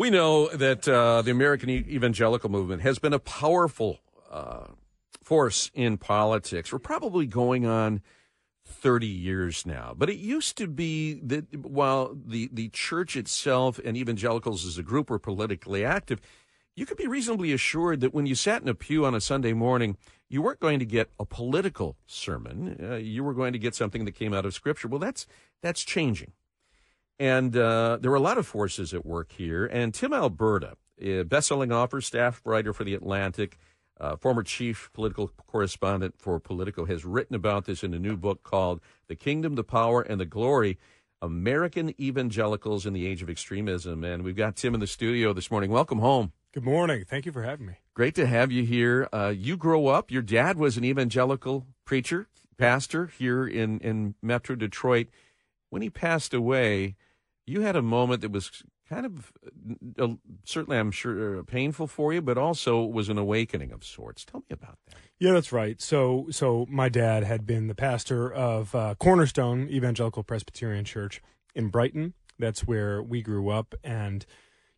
We know that uh, the American evangelical movement has been a powerful uh, force in politics. We're probably going on 30 years now. But it used to be that while the, the church itself and evangelicals as a group were politically active, you could be reasonably assured that when you sat in a pew on a Sunday morning, you weren't going to get a political sermon. Uh, you were going to get something that came out of Scripture. Well, that's that's changing, and uh, there were a lot of forces at work here. And Tim Alberta, best-selling author, staff writer for the Atlantic, uh, former chief political correspondent for Politico, has written about this in a new book called "The Kingdom, the Power, and the Glory." American Evangelicals in the Age of Extremism. And we've got Tim in the studio this morning. Welcome home. Good morning. Thank you for having me. Great to have you here. Uh, you grow up, your dad was an evangelical preacher, pastor here in, in Metro Detroit. When he passed away, you had a moment that was kind of uh, certainly, I'm sure, uh, painful for you, but also was an awakening of sorts. Tell me about that. Yeah, that's right. So, so my dad had been the pastor of uh, Cornerstone Evangelical Presbyterian Church in Brighton. That's where we grew up, and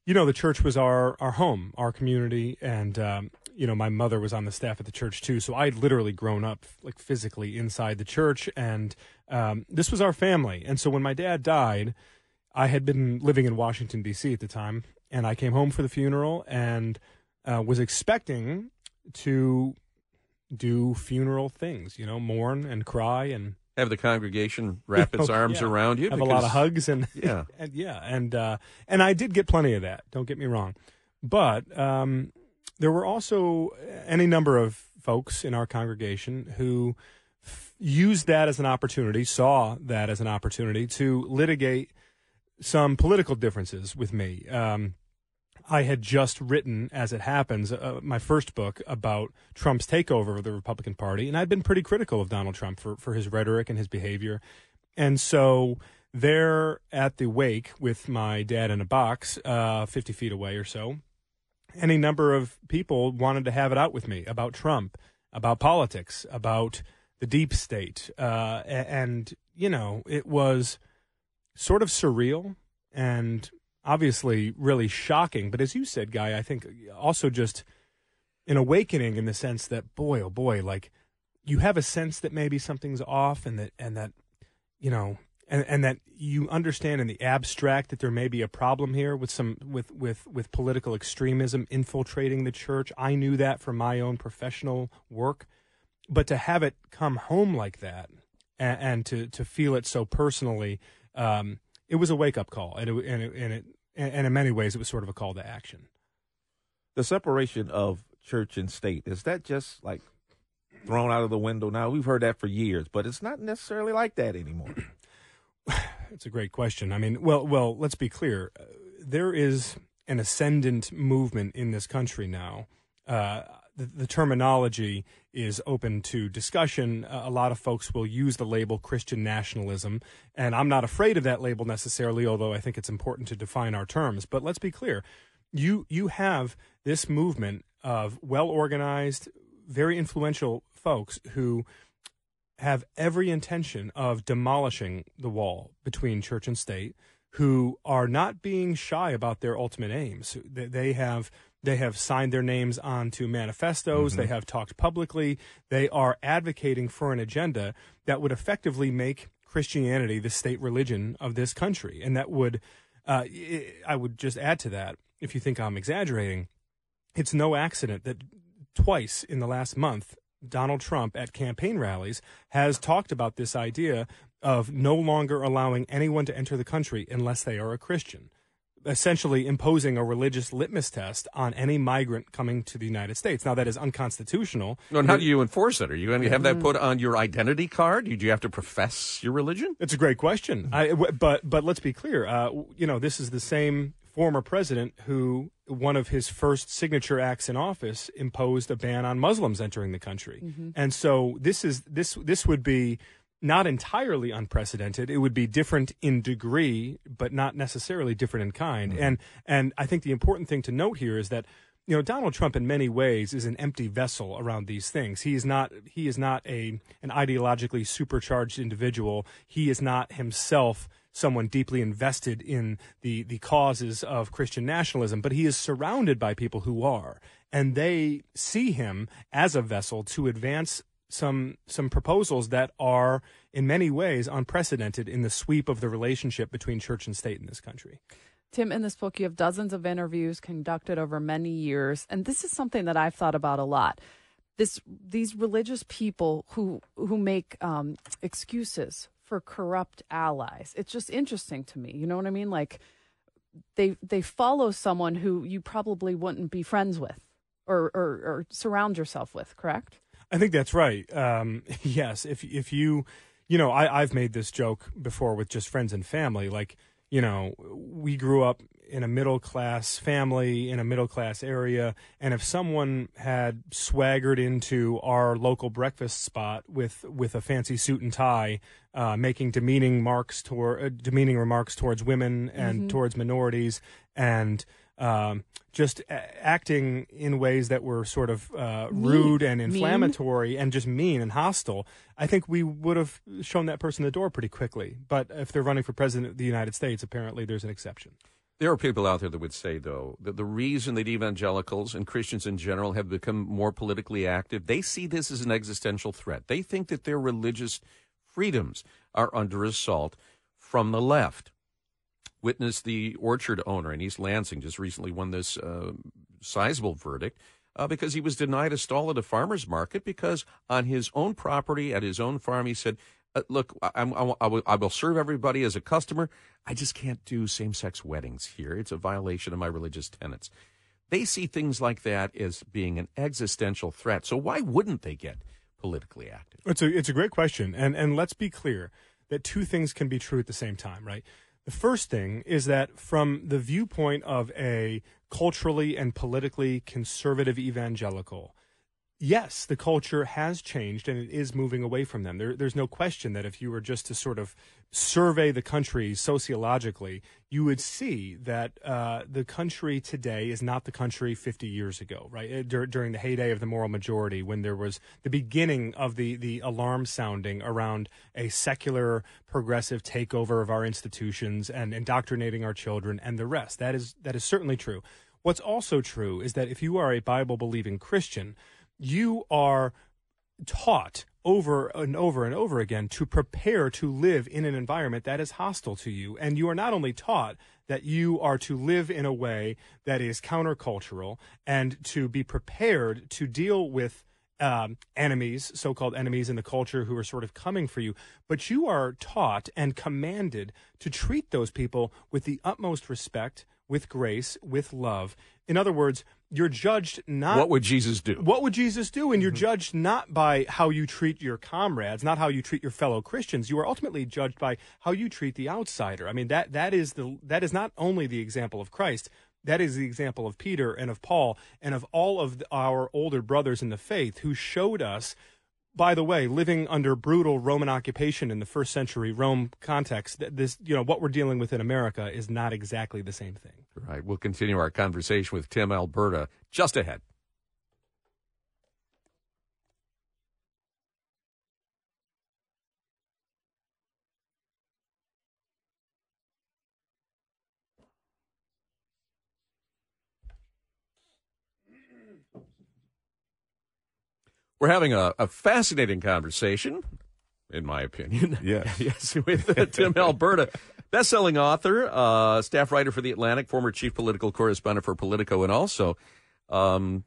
you know, the church was our our home, our community, and um, you know, my mother was on the staff at the church too. So I'd literally grown up like physically inside the church, and um, this was our family. And so when my dad died, I had been living in Washington D.C. at the time, and I came home for the funeral and uh, was expecting to do funeral things, you know, mourn and cry and have the congregation wrap its arms yeah. around you. Have because, a lot of hugs and yeah, and yeah, and uh, and I did get plenty of that. Don't get me wrong, but um, there were also any number of folks in our congregation who f- used that as an opportunity, saw that as an opportunity to litigate some political differences with me. Um, I had just written, as it happens, uh, my first book about Trump's takeover of the Republican Party, and I'd been pretty critical of Donald Trump for, for his rhetoric and his behavior. And so there at the wake with my dad in a box, uh, 50 feet away or so, any number of people wanted to have it out with me about Trump, about politics, about the deep state. Uh, and, you know, it was sort of surreal and obviously really shocking. But as you said, Guy, I think also just an awakening in the sense that boy, oh boy, like you have a sense that maybe something's off, and that and that you know. And, and that you understand in the abstract that there may be a problem here with some with, with, with political extremism infiltrating the church. I knew that from my own professional work, but to have it come home like that and, and to to feel it so personally, um, it was a wake up call, and it, and it, and it and in many ways, it was sort of a call to action. The separation of church and state is that just like thrown out of the window now? We've heard that for years, but it's not necessarily like that anymore. It's a great question. I mean, well, well, let's be clear. Uh, there is an ascendant movement in this country now. Uh, the, terminology is open to discussion. A lot of folks will use the label Christian nationalism, and I'm not afraid of that label necessarily, although I think it's important to define our terms. But let's be clear. You you have this movement of well organized, very influential folks who have every intention of demolishing the wall between church and state, who are not being shy about their ultimate aims. They have they have signed their names onto manifestos. Mm-hmm. They have talked publicly. They are advocating for an agenda that would effectively make Christianity the state religion of this country. And that would, uh, I would just add to that, if you think I'm exaggerating, it's no accident that twice in the last month, Donald Trump at campaign rallies has talked about this idea of no longer allowing anyone to enter the country unless they are a Christian essentially imposing a religious litmus test on any migrant coming to the United States. Now, that is unconstitutional. No, and how do you enforce it? Are you going to have that put on your identity card? Do you have to profess your religion? It's a great question. I, but but let's be clear. Uh, you know, this is the same former president who one of his first signature acts in office imposed a ban on Muslims entering the country. Mm-hmm. And so this is this this would be not entirely unprecedented. It would be different in degree, but not necessarily different in kind. Mm-hmm. And and I think the important thing to note here is that you know Donald Trump in many ways is an empty vessel around these things. He is not he is not a an ideologically supercharged individual. He is not himself someone deeply invested in the the causes of Christian nationalism, but he is surrounded by people who are, and they see him as a vessel to advance some some proposals that are in many ways unprecedented in the sweep of the relationship between church and state in this country. Tim, in this book, you have dozens of interviews conducted over many years, and this is something that I've thought about a lot. This these religious people who who make um, excuses for corrupt allies. It's just interesting to me. You know what I mean? Like they they follow someone who you probably wouldn't be friends with or or, or surround yourself with. Correct? I think that's right. Um, yes, if if you, you know, I I've made this joke before with just friends and family, like you know, we grew up in a middle class family in a middle class area, and if someone had swaggered into our local breakfast spot with with a fancy suit and tie, uh, making demeaning marks toward uh, demeaning remarks towards women and mm-hmm. towards minorities, and um, just a- acting in ways that were sort of uh, rude and inflammatory mean? and just mean and hostile, I think we would have shown that person the door pretty quickly. But if they're running for president of the United States, apparently there's an exception. There are people out there that would say, though, that the reason that evangelicals and Christians in general have become more politically active, they see this as an existential threat. They think that their religious freedoms are under assault from the left. Witness the orchard owner in East Lansing just recently won this uh, sizable verdict uh, because he was denied a stall at a farmer's market because on his own property at his own farm he said, uh, "Look, I, I, I, will, I will serve everybody as a customer. I just can't do same-sex weddings here. It's a violation of my religious tenets." They see things like that as being an existential threat. So why wouldn't they get politically active? It's a it's a great question, and and let's be clear that two things can be true at the same time, right? The first thing is that from the viewpoint of a culturally and politically conservative evangelical, yes, the culture has changed and it is moving away from them. There, there's no question that if you were just to sort of survey the country sociologically, you would see that uh, the country today is not the country 50 years ago, right? Uh, dur- during the heyday of the moral majority, when there was the beginning of the, the alarm sounding around a secular progressive takeover of our institutions and indoctrinating our children and the rest. That is, that is certainly true. What's also true is that if you are a Bible believing Christian, you are taught over and over and over again to prepare to live in an environment that is hostile to you. And you are not only taught that you are to live in a way that is countercultural and to be prepared to deal with um, enemies, so called enemies in the culture who are sort of coming for you, but you are taught and commanded to treat those people with the utmost respect, with grace, with love. In other words, you're judged not what would jesus do what would jesus do and you're mm-hmm. judged not by how you treat your comrades not how you treat your fellow christians you are ultimately judged by how you treat the outsider i mean that that is the that is not only the example of christ that is the example of peter and of paul and of all of our older brothers in the faith who showed us by the way, living under brutal Roman occupation in the first century Rome context, this you know what we're dealing with in America is not exactly the same thing. Right. We'll continue our conversation with Tim Alberta just ahead. We're having a, a fascinating conversation, in my opinion. Yes. yes, with uh, Tim Alberta, best-selling author, uh, staff writer for The Atlantic, former chief political correspondent for Politico, and also um,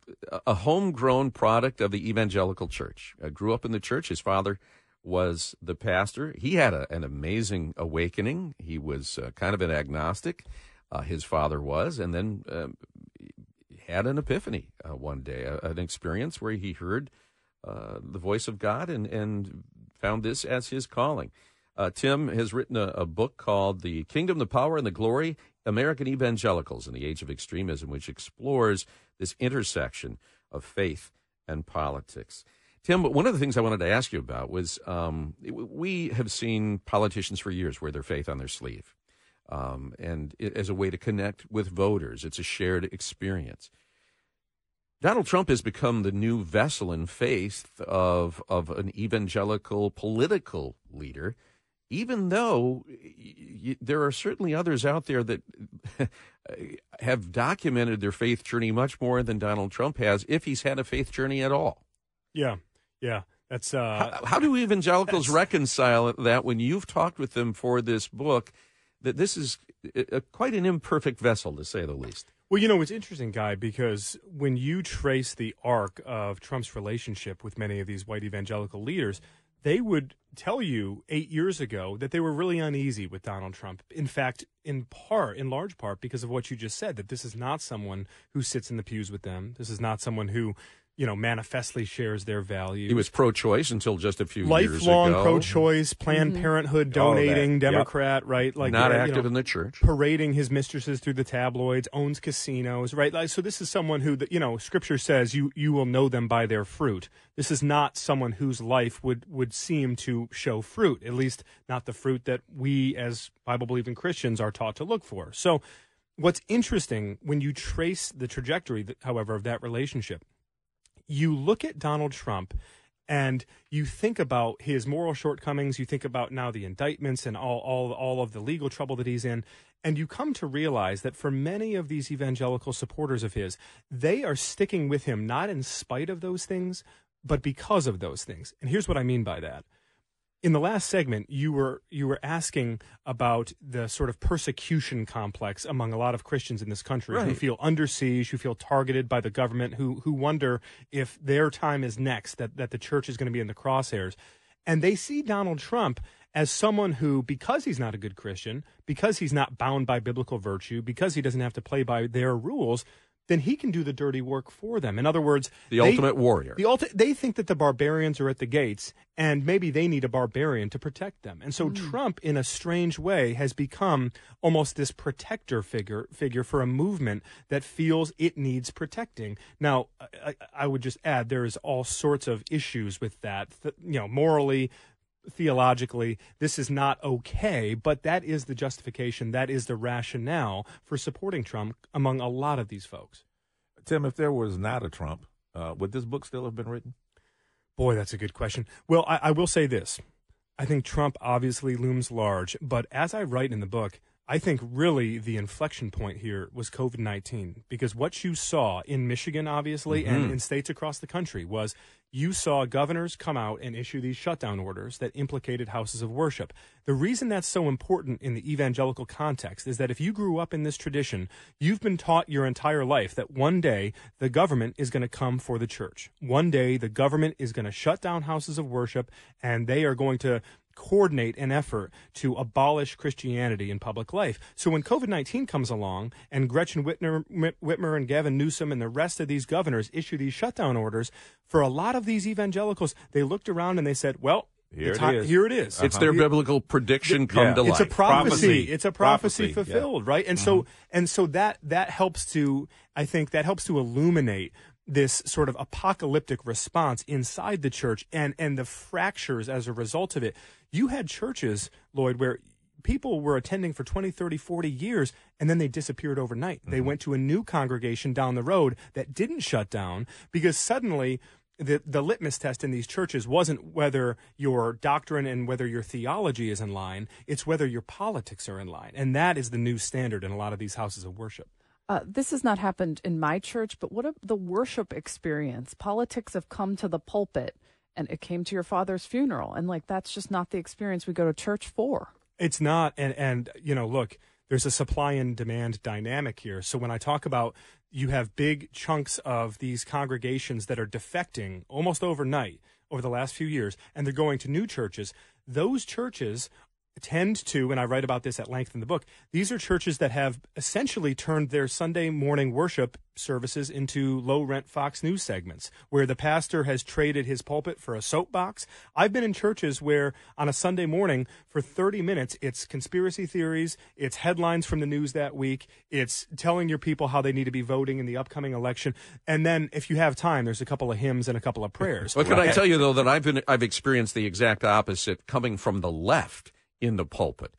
a homegrown product of the evangelical church. Uh, grew up in the church. His father was the pastor. He had a, an amazing awakening. He was uh, kind of an agnostic. Uh, his father was, and then um, had an epiphany uh, one day, an experience where he heard – uh, the voice of God and, and found this as his calling. Uh, Tim has written a, a, book called The Kingdom, the Power, and the Glory American Evangelicals in the Age of Extremism, which explores this intersection of faith and politics. Tim, one of the things I wanted to ask you about was um, we have seen politicians for years wear their faith on their sleeve. Um, and it, as a way to connect with voters, it's a shared experience. Donald Trump has become the new vessel and face of of an evangelical political leader. even though y- y- there are certainly others out there that have documented their faith journey much more than Donald Trump has, if he's had a faith journey at all. Yeah, yeah. That's uh, How, how do evangelicals reconcile that when you've talked with them for this book? That this is a, a, quite an imperfect vessel, to say the least. Well, you know, it's interesting, Guy, because when you trace the arc of Trump's relationship with many of these white evangelical leaders, they would tell you eight years ago that they were really uneasy with Donald Trump. In fact, in part, in large part, because of what you just said, that this is not someone who sits in the pews with them. This is not someone who you know, manifestly shares their values. He was pro-choice until just a few years ago. Lifelong pro-choice, Planned mm-hmm. Parenthood, donating, Democrat, yep. right? Like not active you know, in the church, parading his mistresses through the tabloids, owns casinos, right? Like, so this is someone who, you know, Scripture says you you will know them by their fruit. This is not someone whose life would would seem to show fruit, at least not the fruit that we as Bible believing Christians are taught to look for. So. What's interesting when you trace the trajectory, however, of that relationship you look at Donald Trump and you think about his moral shortcomings, you think about now the indictments and all, all, all of the legal trouble that he's in, and you come to realize that for many of these evangelical supporters of his, they are sticking with him not in spite of those things, but because of those things. And here's what I mean by that in the last segment you were you were asking about the sort of persecution complex among a lot of Christians in this country right. who feel under siege, who feel targeted by the government, who who wonder if their time is next, that that the church is going to be in the crosshairs. And they see Donald Trump as someone who, because he's not a good Christian, because he's not bound by biblical virtue, because he doesn't have to play by their rules, then he can do the dirty work for them. In other words, the they, ultimate warrior. The ulti- they think that the barbarians are at the gates and maybe they need a barbarian to protect them. And so mm. Trump in a strange way has become almost this protector figure figure for a movement that feels it needs protecting. Now, I, I would just add there is all sorts of issues with that, you know, morally theologically this is not okay, but that is the justification, that is the rationale for supporting Trump among a lot of these folks. Tim, if there was not a Trump, uh, would this book still have been written? Boy, that's a good question. Well, I, I will say this. I think Trump obviously looms large, but as I write in the book, I think really the inflection point here was COVID 19 because what you saw in Michigan, obviously, mm-hmm. and in states across the country was you saw governors come out and issue these shutdown orders that implicated houses of worship. The reason that's so important in the evangelical context is that if you grew up in this tradition, you've been taught your entire life that one day the government is going to come for the church. One day the government is going to shut down houses of worship and they are going to coordinate an effort to abolish Christianity in public life. So when COVID 19 comes along and Gretchen Whitmer, Whitmer and Gavin Newsom and the rest of these governors issue these shutdown orders, for a lot of these evangelicals, they looked around and they said, well, here it is. Here it is. It's their biblical prediction come yeah. to life. It's a prophecy. prophecy. It's a prophecy, prophecy fulfilled, yeah. right? And mm-hmm. so and so that that helps to I think that helps to illuminate this sort of apocalyptic response inside the church and and the fractures as a result of it. You had churches, Lloyd, where people were attending for 20, 30, 40 years and then they disappeared overnight. Mm-hmm. They went to a new congregation down the road that didn't shut down because suddenly the the litmus test in these churches wasn't whether your doctrine and whether your theology is in line, it's whether your politics are in line. And that is the new standard in a lot of these houses of worship. Uh, this has not happened in my church, but what a, the worship experience? Politics have come to the pulpit, and it came to your father's funeral, and like that's just not the experience we go to church for. It's not, and and you know, look, there's a supply and demand dynamic here. So when I talk about you have big chunks of these congregations that are defecting almost overnight over the last few years, and they're going to new churches. Those churches tend to, and I write about this at length in the book, these are churches that have essentially turned their Sunday morning worship services into low rent Fox News segments where the pastor has traded his pulpit for a soapbox. I've been in churches where on a Sunday morning for 30 minutes, it's conspiracy theories, it's headlines from the news that week, it's telling your people how they need to be voting in the upcoming election. And then if you have time, there's a couple of hymns and a couple of prayers. Well, can I tell you though that I've been, I've experienced the exact opposite coming from the left in the pulpit.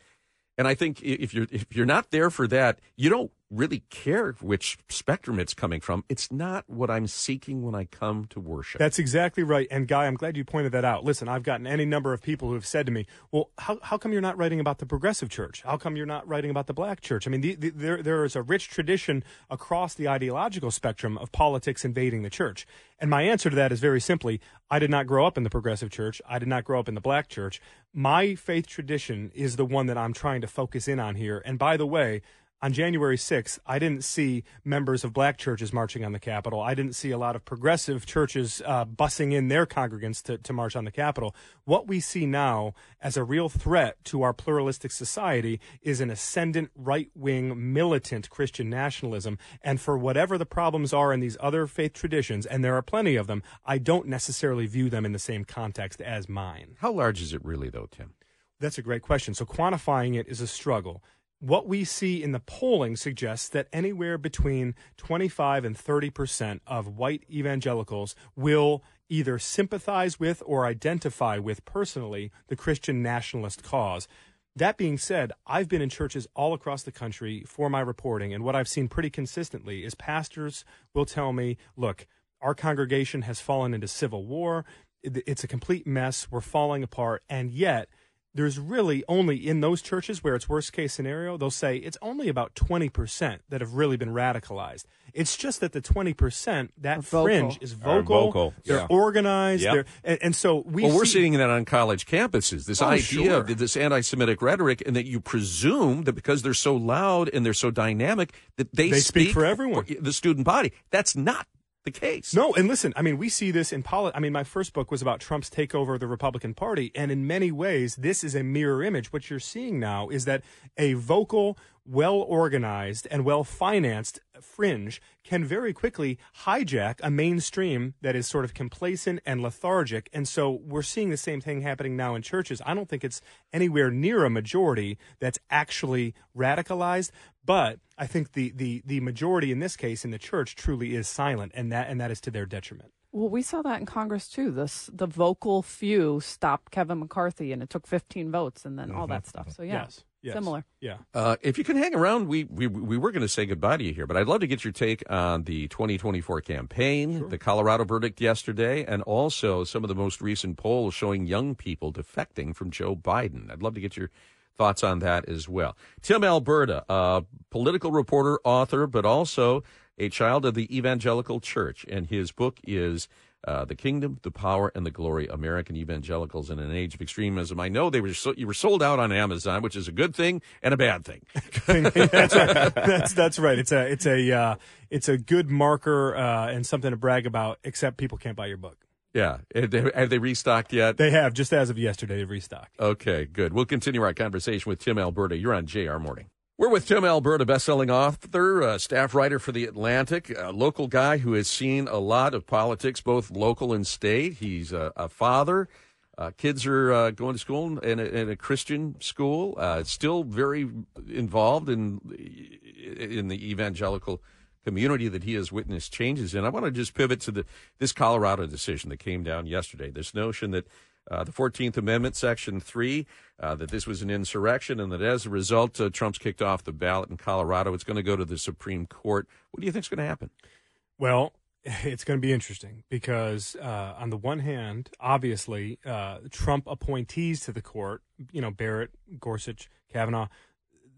And I think if you're if you're not there for that, you don't really care which spectrum it's coming from. It's not what I'm seeking when I come to worship. That's exactly right. And Guy, I'm glad you pointed that out. Listen, I've gotten any number of people who have said to me, "Well, how, how come you're not writing about the progressive church? How come you're not writing about the black church?" I mean, the, the, there there is a rich tradition across the ideological spectrum of politics invading the church. And my answer to that is very simply, I did not grow up in the progressive church. I did not grow up in the black church. My faith tradition is the one that I'm trying to focus in on here. And by the way, on January 6th, I didn't see members of black churches marching on the Capitol. I didn't see a lot of progressive churches uh, bussing in their congregants to, to march on the Capitol. What we see now as a real threat to our pluralistic society is an ascendant right wing militant Christian nationalism. And for whatever the problems are in these other faith traditions, and there are plenty of them, I don't necessarily view them in the same context as mine. How large is it really, though, Tim? That's a great question. So quantifying it is a struggle what we see in the polling suggests that anywhere between 25 and 30 percent of white evangelicals will either sympathize with or identify with personally the Christian nationalist cause. That being said, I've been in churches all across the country for my reporting, and what I've seen pretty consistently is pastors will tell me, look, our congregation has fallen into civil war. It's a complete mess. We're falling apart. And yet, there's really only in those churches where it's worst case scenario, they'll say it's only about 20% that have really been radicalized. It's just that the 20%, that fringe is vocal. vocal. They're Yeah. organized. Yep. They're, and, and so we Well, we're see, seeing that on college campuses. This Oh, idea sure. of this anti-Semitic rhetoric, and that you presume that because they're so loud and they're so dynamic that they, They speak for everyone. the student body. That's not the case. No, and listen, I mean, we see this in politics. I mean, my first book was about Trump's takeover of the Republican Party, and in many ways, this is a mirror image. What you're seeing now is that a vocal, well organized, and well financed fringe can very quickly hijack a mainstream that is sort of complacent and lethargic. And so we're seeing the same thing happening now in churches. I don't think it's anywhere near a majority that's actually radicalized, but I think the, the, the majority in this case in the church truly is silent, and that and that is to their detriment. Well, we saw that in Congress too. This the vocal few stopped Kevin McCarthy, and it took 15 votes, and then all that stuff. So yeah, Yes, yes. similar. Yeah. Uh, if you can hang around, we, we we were going to say goodbye to you here, but I'd love to get your take on the 2024 campaign, the Colorado verdict yesterday, and also some of the most recent polls showing young people defecting from Joe Biden. I'd love to get your thoughts on that as well. Tim Alberta, a political reporter, author, but also a child of the evangelical church, and his book is. Uh, the kingdom, the power, and the glory. American evangelicals in an age of extremism. I know they were so, you were sold out on Amazon, which is a good thing and a bad thing. that's right. That's that's right. It's a it's a uh, it's a good marker uh, and something to brag about. Except people can't buy your book. Yeah. Have they, have they restocked yet? They have just as of yesterday. They've restocked. Okay, good. We'll continue our conversation with Tim Alberta. You're on JR Morning. We're with Tim Alberta, best-selling author, uh, staff writer for The Atlantic, a local guy who has seen a lot of politics, both local and state. He's a, a father. Uh, kids are uh, going to school in a, in a Christian school. Uh, still very involved in in the evangelical community that he has witnessed changes in. I want to just pivot to the this Colorado decision that came down yesterday. This notion that uh, the 14th Amendment, Section 3, uh, that this was an insurrection and that as a result, uh, Trump's kicked off the ballot in Colorado. It's going to go to the Supreme Court. What do you think is going to happen? Well, it's going to be interesting because, uh, on the one hand, obviously, uh, Trump appointees to the court, you know, Barrett, Gorsuch, Kavanaugh,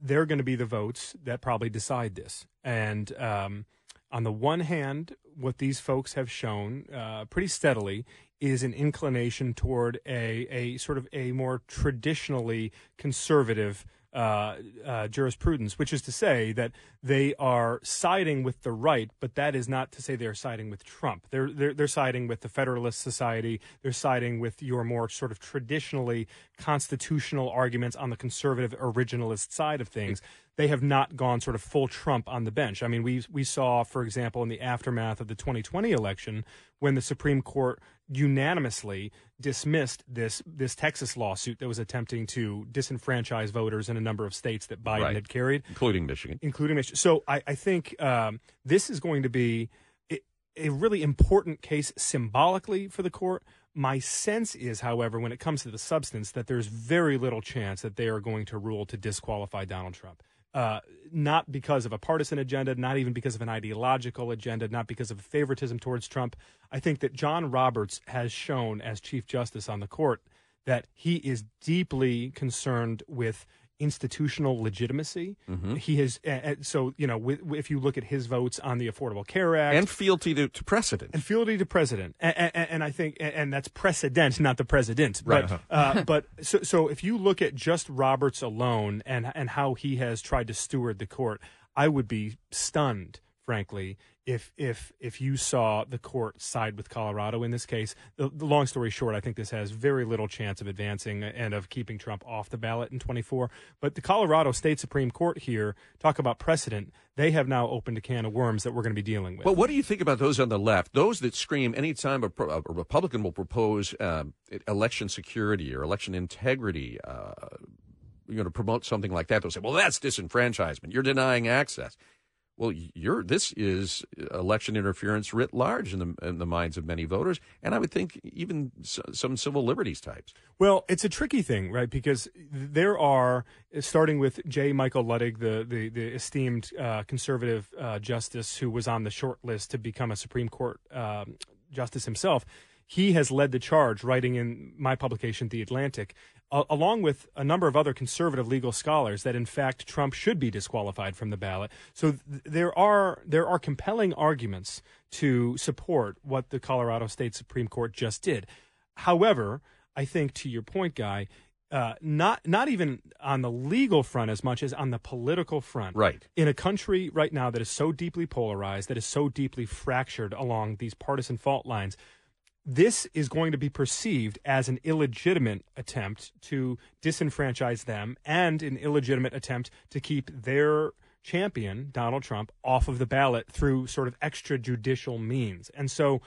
they're going to be the votes that probably decide this. And um, on the one hand, what these folks have shown uh, pretty steadily is an inclination toward a, a sort of a more traditionally conservative uh, uh, jurisprudence, which is to say that they are siding with the right, but that is not to say they are siding with Trump. They're, they're they're siding with the Federalist Society. They're siding with your more sort of traditionally constitutional arguments on the conservative originalist side of things. They have not gone sort of full Trump on the bench. I mean, we we saw, for example, in the aftermath of the 2020 election, when the Supreme Court unanimously dismissed this this Texas lawsuit that was attempting to disenfranchise voters in a number of states that Biden Right. had carried, Including Michigan. including Michigan. So I, I think um, this is going to be a, a really important case symbolically for the court. My sense is, however, when it comes to the substance, that there's very little chance that they are going to rule to disqualify Donald Trump. uh, not because of a partisan agenda, not even because of an ideological agenda, not because of favoritism towards Trump. I think that John Roberts has shown as Chief Justice on the court that he is deeply concerned with institutional legitimacy. Mm-hmm. He has, uh, so you know, with, if you look at his votes on the Affordable Care Act and fealty to, to precedent. and fealty to president, and, and, and I think, and that's precedent, not the president. Right. But, uh, but so, so if you look at just Roberts alone and and how he has tried to steward the court, I would be stunned, frankly, if if if you saw the court side with Colorado in this case. The, the long story short, I think this has very little chance of advancing and of keeping Trump off the ballot in 24. But the Colorado State Supreme Court here talk about precedent. They have now opened a can of worms that we're going to be dealing with. But what do you think about those on the left? Those that scream anytime a, a Republican will propose um, election security or election integrity, uh, you know, to promote something like that, they'll say, "Well, that's disenfranchisement. You're denying access." Well, you're this is election interference writ large in the in the minds of many voters, and I would think even some civil liberties types. Well, it's a tricky thing, right? Because there are, starting with J. Michael Luttig, the the, the esteemed uh, conservative uh, justice who was on the short list to become a Supreme Court um, justice himself. He has led the charge, writing in my publication, The Atlantic, a- along with a number of other conservative legal scholars, that in fact Trump should be disqualified from the ballot. So th- there are there are compelling arguments to support what the Colorado State Supreme Court just did. However, I think to your point, Guy, uh, not not even on the legal front as much as on the political front. Right. In a country right now that is so deeply polarized, that is so deeply fractured along these partisan fault lines, this is going to be perceived as an illegitimate attempt to disenfranchise them and an illegitimate attempt to keep their champion, Donald Trump, off of the ballot through sort of extrajudicial means. And so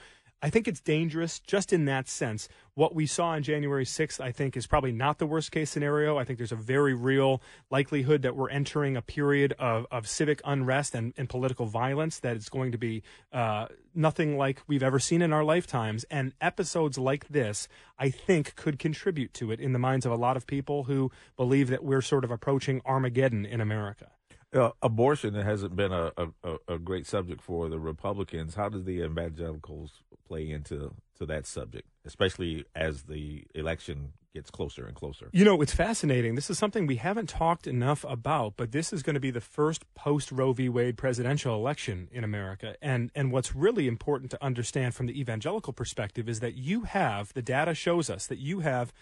I think it's dangerous just in that sense. What we saw on January 6th, I think, is probably not the worst case scenario. I think there's a very real likelihood that we're entering a period of, of civic unrest and, and political violence that is going to be uh, nothing like we've ever seen in our lifetimes. And episodes like this, I think, could contribute to it in the minds of a lot of people who believe that we're sort of approaching Armageddon in America. Uh, abortion hasn't been a, a, a great subject for the Republicans. How do the evangelicals play into to that subject, especially as the election gets closer and closer? You know, it's fascinating. This is something we haven't talked enough about, but this is going to be the first post Roe v. Wade presidential election in America. And and what's really important to understand from the evangelical perspective is that you have the data shows us that you have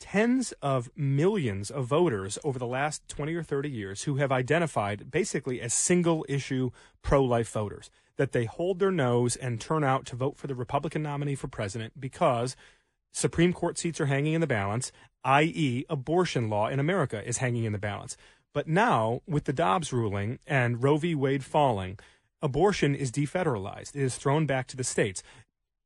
tens of millions of voters over the last 20 or 30 years who have identified basically as single issue pro life voters, that they hold their nose and turn out to vote for the Republican nominee for president because Supreme Court seats are hanging in the balance, i.e., abortion law in America is hanging in the balance. But now, with the Dobbs ruling and Roe v. Wade falling, abortion is defederalized. It is thrown back to the states.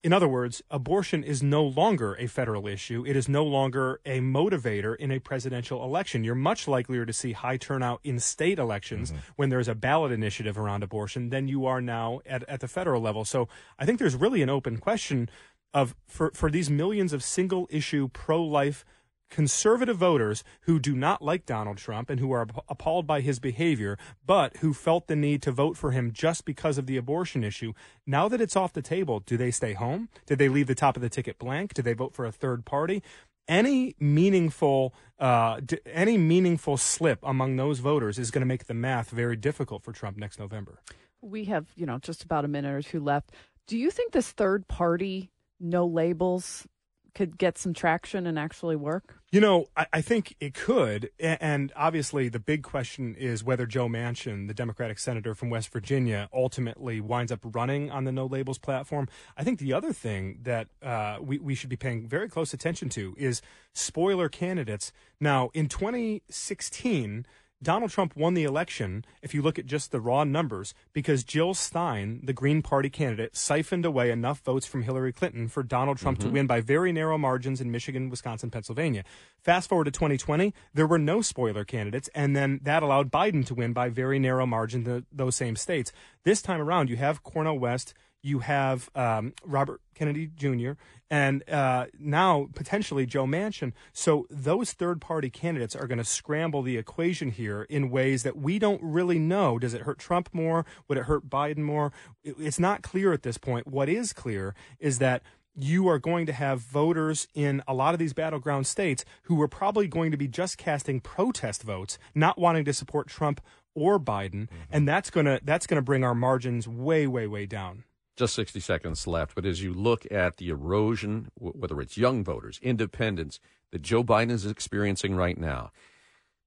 In other words, abortion is no longer a federal issue. It is no longer a motivator in a presidential election. You're much likelier to see high turnout in state elections mm-hmm. when there's a ballot initiative around abortion than you are now at, at the federal level. So I think there's really an open question of for, for these millions of single issue pro life conservative voters who do not like Donald Trump and who are appalled by his behavior, but who felt the need to vote for him just because of the abortion issue. Now that it's off the table, do they stay home? Did they leave the top of the ticket blank? Did they vote for a third party? Any meaningful, uh, any meaningful slip among those voters is going to make the math very difficult for Trump next November. We have, you know, just about a minute or two left. Do you think this third party, no labels, could get some traction and actually work? You know, I, I think it could. And obviously, the big question is whether Joe Manchin, the Democratic senator from West Virginia, ultimately winds up running on the No Labels platform. I think the other thing that uh, we, we should be paying very close attention to is spoiler candidates. Now, in 2016, Donald Trump won the election, if you look at just the raw numbers, because Jill Stein, the Green Party candidate, siphoned away enough votes from Hillary Clinton for Donald Trump to mm-hmm. win by very narrow margins in Michigan, Wisconsin, Pennsylvania. Fast forward to 2020, there were no spoiler candidates, and then that allowed Biden to win by very narrow margins in those same states. This time around, you have Cornel West. You have um, Robert Kennedy Jr., and uh, now potentially Joe Manchin. So those third party candidates are going to scramble the equation here in ways that we don't really know. Does it hurt Trump more? Would it hurt Biden more? It's not clear at this point. What is clear is that you are going to have voters in a lot of these battleground states who are probably going to be just casting protest votes, not wanting to support Trump or Biden, mm-hmm. and that's going to that's going to bring our margins way way way down. Just 60 seconds left, but as you look at the erosion whether it's young voters, independents that Joe Biden is experiencing right now,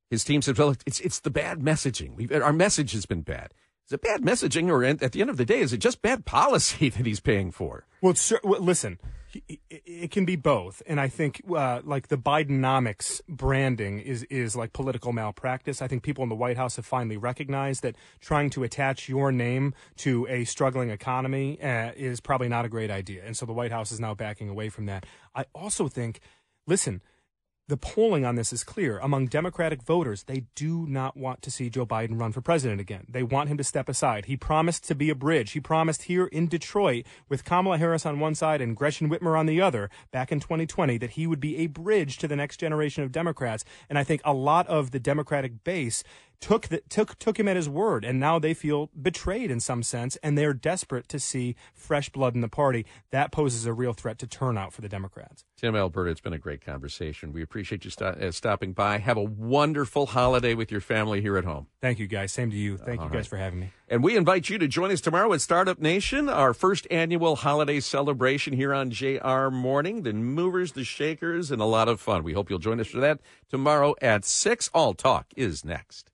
his team said, "Well, it's it's the bad messaging. We've, our message has been bad." Is it bad messaging, or at the end of the day, is it just bad policy that he's paying for? Well, well listen, it can be both, and I think uh, like the Bidenomics branding is is like political malpractice. I think people in the White House have finally recognized that trying to attach your name to a struggling economy uh, is probably not a great idea, and so the White House is now backing away from that. I also think, listen the polling on this is clear. Among Democratic voters, they do not want to see Joe Biden run for president again. They want him to step aside. He promised to be a bridge. He promised here in Detroit, with Kamala Harris on one side and Gretchen Whitmer on the other, back in 2020, that he would be a bridge to the next generation of Democrats. And I think a lot of the Democratic base took the, took took him at his word, and now they feel betrayed in some sense, and they're desperate to see fresh blood in the party. That poses a real threat to turnout for the Democrats. Tim Alberta, it's been a great conversation. We appreciate you st- uh, stopping by. Have a wonderful holiday with your family here at home. Thank you, guys. Same to you. Thank All you guys right. for having me. And we invite you to join us tomorrow at Startup Nation, our first annual holiday celebration here on JR Morning. The movers, the shakers, and a lot of fun. We hope you'll join us for that tomorrow at 6. All Talk is next.